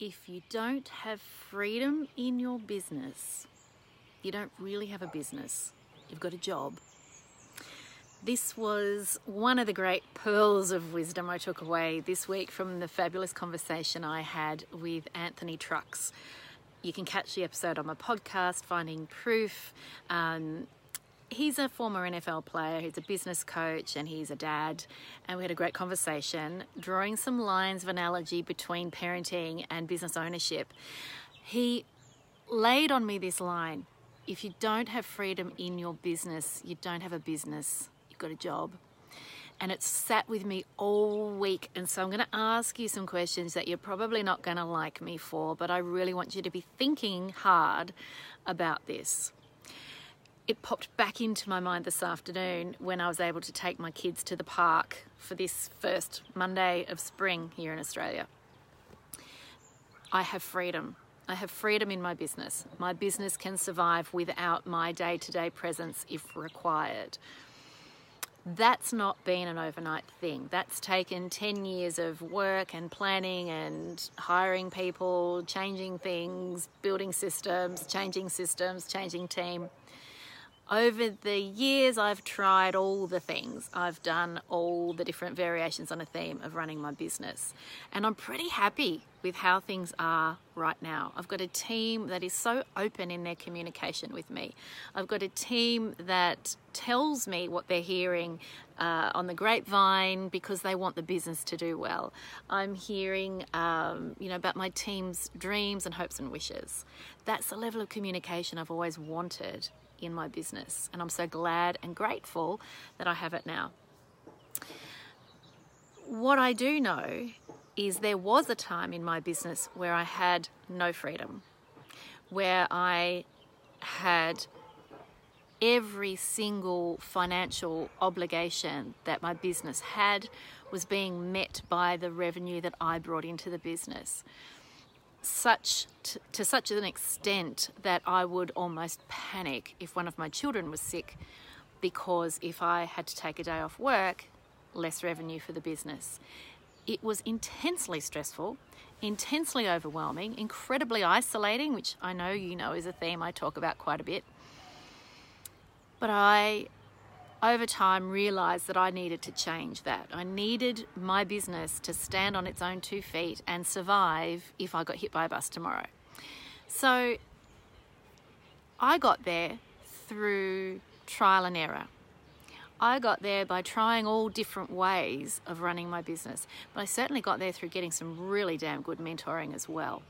if you don't have freedom in your business, you don't really have a business. You've got a job. This was one of the great pearls of wisdom I took away this week from the fabulous conversation I had with Anthony Trucks. You can catch the episode on my podcast, Finding Proof. Um, he's a former NFL player, he's a business coach, and he's a dad. And we had a great conversation, drawing some lines of analogy between parenting and business ownership. He laid on me this line if you don't have freedom in your business, you don't have a business, you've got a job. And it's sat with me all week. And so I'm going to ask you some questions that you're probably not going to like me for, but I really want you to be thinking hard about this it popped back into my mind this afternoon when I was able to take my kids to the park for this first Monday of spring here in Australia. I have freedom. I have freedom in my business. My business can survive without my day to day presence if required. That's not been an overnight thing. That's taken 10 years of work and planning and hiring people, changing things, building systems, changing systems, changing team over the years, I've tried all the things. I've done all the different variations on a theme of running my business. And I'm pretty happy with how things are right now. I've got a team that is so open in their communication with me. I've got a team that tells me what they're hearing uh, on the grapevine because they want the business to do well. I'm hearing, um, you know, about my team's dreams and hopes and wishes. That's the level of communication I've always wanted in my business. And I'm so glad and grateful that I have it now. What I do know is there was a time in my business where I had no freedom, where I had every single financial obligation that my business had was being met by the revenue that I brought into the business such to, to such an extent that I would almost panic if one of my children was sick because if I had to take a day off work, less revenue for the business. It was intensely stressful, intensely overwhelming, incredibly isolating, which I know you know is a theme I talk about quite a bit. But I over time realized that I needed to change that. I needed my business to stand on its own two feet and survive if I got hit by a bus tomorrow. So I got there through trial and error. I got there by trying all different ways of running my business, but I certainly got there through getting some really damn good mentoring as well.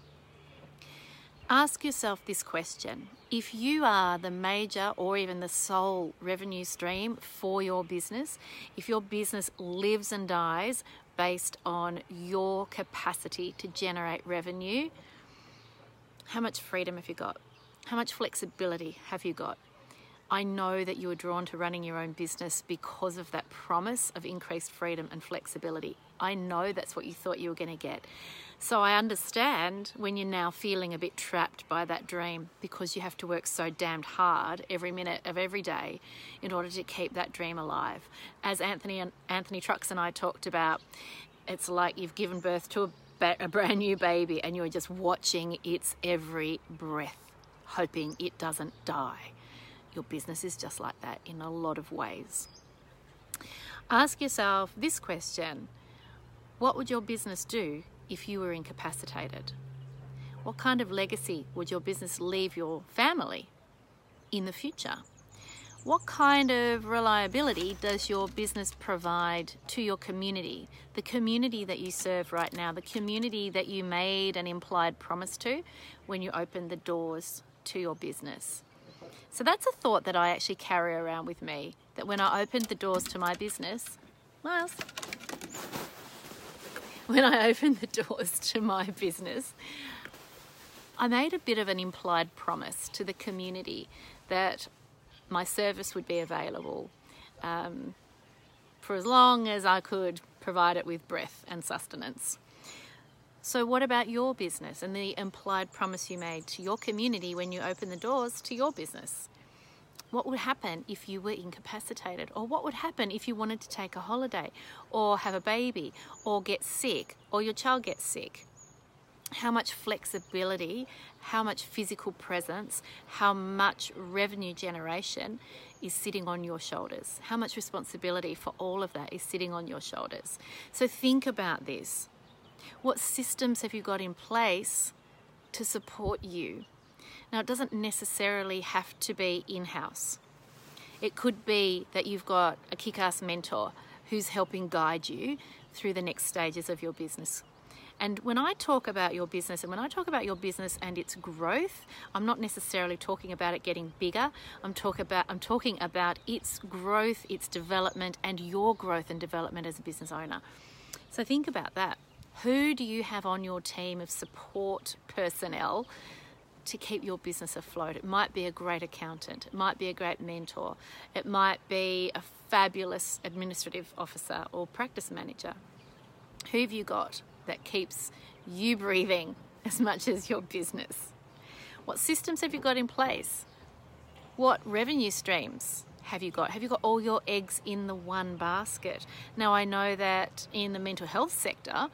Ask yourself this question if you are the major or even the sole revenue stream for your business, if your business lives and dies based on your capacity to generate revenue, how much freedom have you got? How much flexibility have you got? I know that you are drawn to running your own business because of that promise of increased freedom and flexibility. I know that's what you thought you were going to get. So I understand when you're now feeling a bit trapped by that dream because you have to work so damned hard every minute of every day in order to keep that dream alive. As Anthony and Anthony Trucks and I talked about, it's like you've given birth to a, ba- a brand new baby and you're just watching its every breath, hoping it doesn't die. Your business is just like that in a lot of ways. Ask yourself this question What would your business do if you were incapacitated? What kind of legacy would your business leave your family in the future? What kind of reliability does your business provide to your community? The community that you serve right now, the community that you made an implied promise to when you opened the doors to your business. So that's a thought that I actually carry around with me that when I opened the doors to my business, Miles, when I opened the doors to my business, I made a bit of an implied promise to the community that my service would be available um, for as long as I could provide it with breath and sustenance. So, what about your business and the implied promise you made to your community when you opened the doors to your business? What would happen if you were incapacitated? Or what would happen if you wanted to take a holiday or have a baby or get sick or your child gets sick? how much flexibility, how much physical presence, how much revenue generation is sitting on your shoulders. How much responsibility for all of that is sitting on your shoulders. So think about this. What systems have you got in place to support you? Now, it doesn't necessarily have to be in house. It could be that you've got a kick ass mentor who's helping guide you through the next stages of your business. And when I talk about your business and when I talk about your business and its growth, I'm not necessarily talking about it getting bigger. I'm talk about I'm talking about its growth, its development and your growth and development as a business owner. So think about that. Who do you have on your team of support personnel to keep your business afloat? It might be a great accountant, it might be a great mentor, it might be a fabulous administrative officer or practice manager. Who have you got that keeps you breathing as much as your business? What systems have you got in place? What revenue streams have you got? Have you got all your eggs in the one basket? Now, I know that in the mental health sector,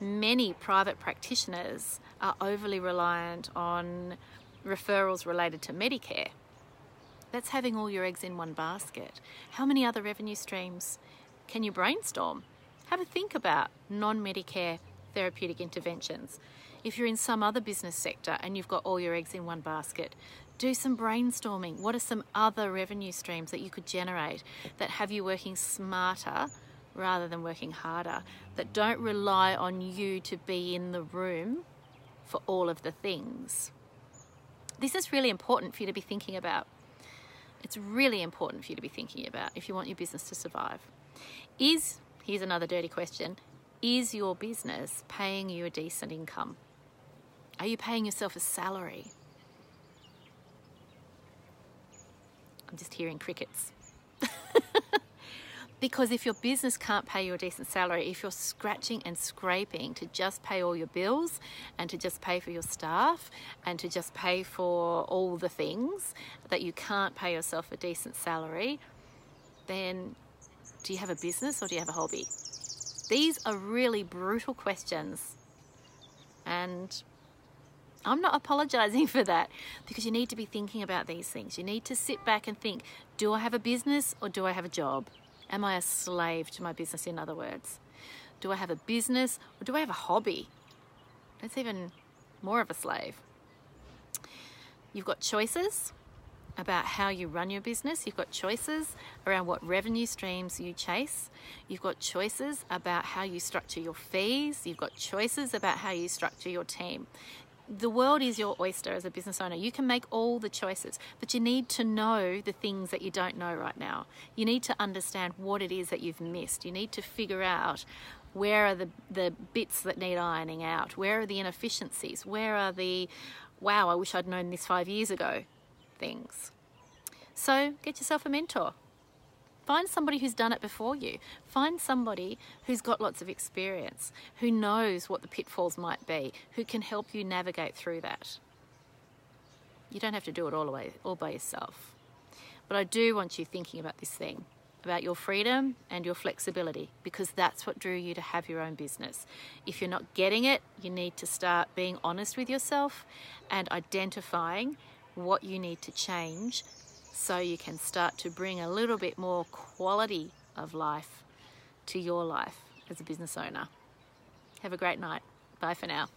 many private practitioners are overly reliant on referrals related to Medicare. That's having all your eggs in one basket. How many other revenue streams can you brainstorm? Have a think about non Medicare therapeutic interventions. If you're in some other business sector and you've got all your eggs in one basket, do some brainstorming. What are some other revenue streams that you could generate that have you working smarter rather than working harder, that don't rely on you to be in the room for all of the things. This is really important for you to be thinking about. It's really important for you to be thinking about if you want your business to survive. Is, here's another dirty question, is your business paying you a decent income? Are you paying yourself a salary? I'm just hearing crickets. Because if your business can't pay you a decent salary, if you're scratching and scraping to just pay all your bills and to just pay for your staff and to just pay for all the things that you can't pay yourself a decent salary, then do you have a business or do you have a hobby? These are really brutal questions. And I'm not apologizing for that because you need to be thinking about these things. You need to sit back and think do I have a business or do I have a job? Am I a slave to my business, in other words? Do I have a business or do I have a hobby? That's even more of a slave. You've got choices about how you run your business. You've got choices around what revenue streams you chase. You've got choices about how you structure your fees. You've got choices about how you structure your team the world is your oyster as a business owner. You can make all the choices, but you need to know the things that you don't know right now. You need to understand what it is that you've missed. You need to figure out where are the, the bits that need ironing out? Where are the inefficiencies? Where are the, wow, I wish I'd known this five years ago things? So get yourself a mentor. Find somebody who's done it before you. Find somebody who's got lots of experience, who knows what the pitfalls might be, who can help you navigate through that. You don't have to do it all, away, all by yourself. But I do want you thinking about this thing about your freedom and your flexibility because that's what drew you to have your own business. If you're not getting it, you need to start being honest with yourself and identifying what you need to change so you can start to bring a little bit more quality of life to your life as a business owner. Have a great night. Bye for now.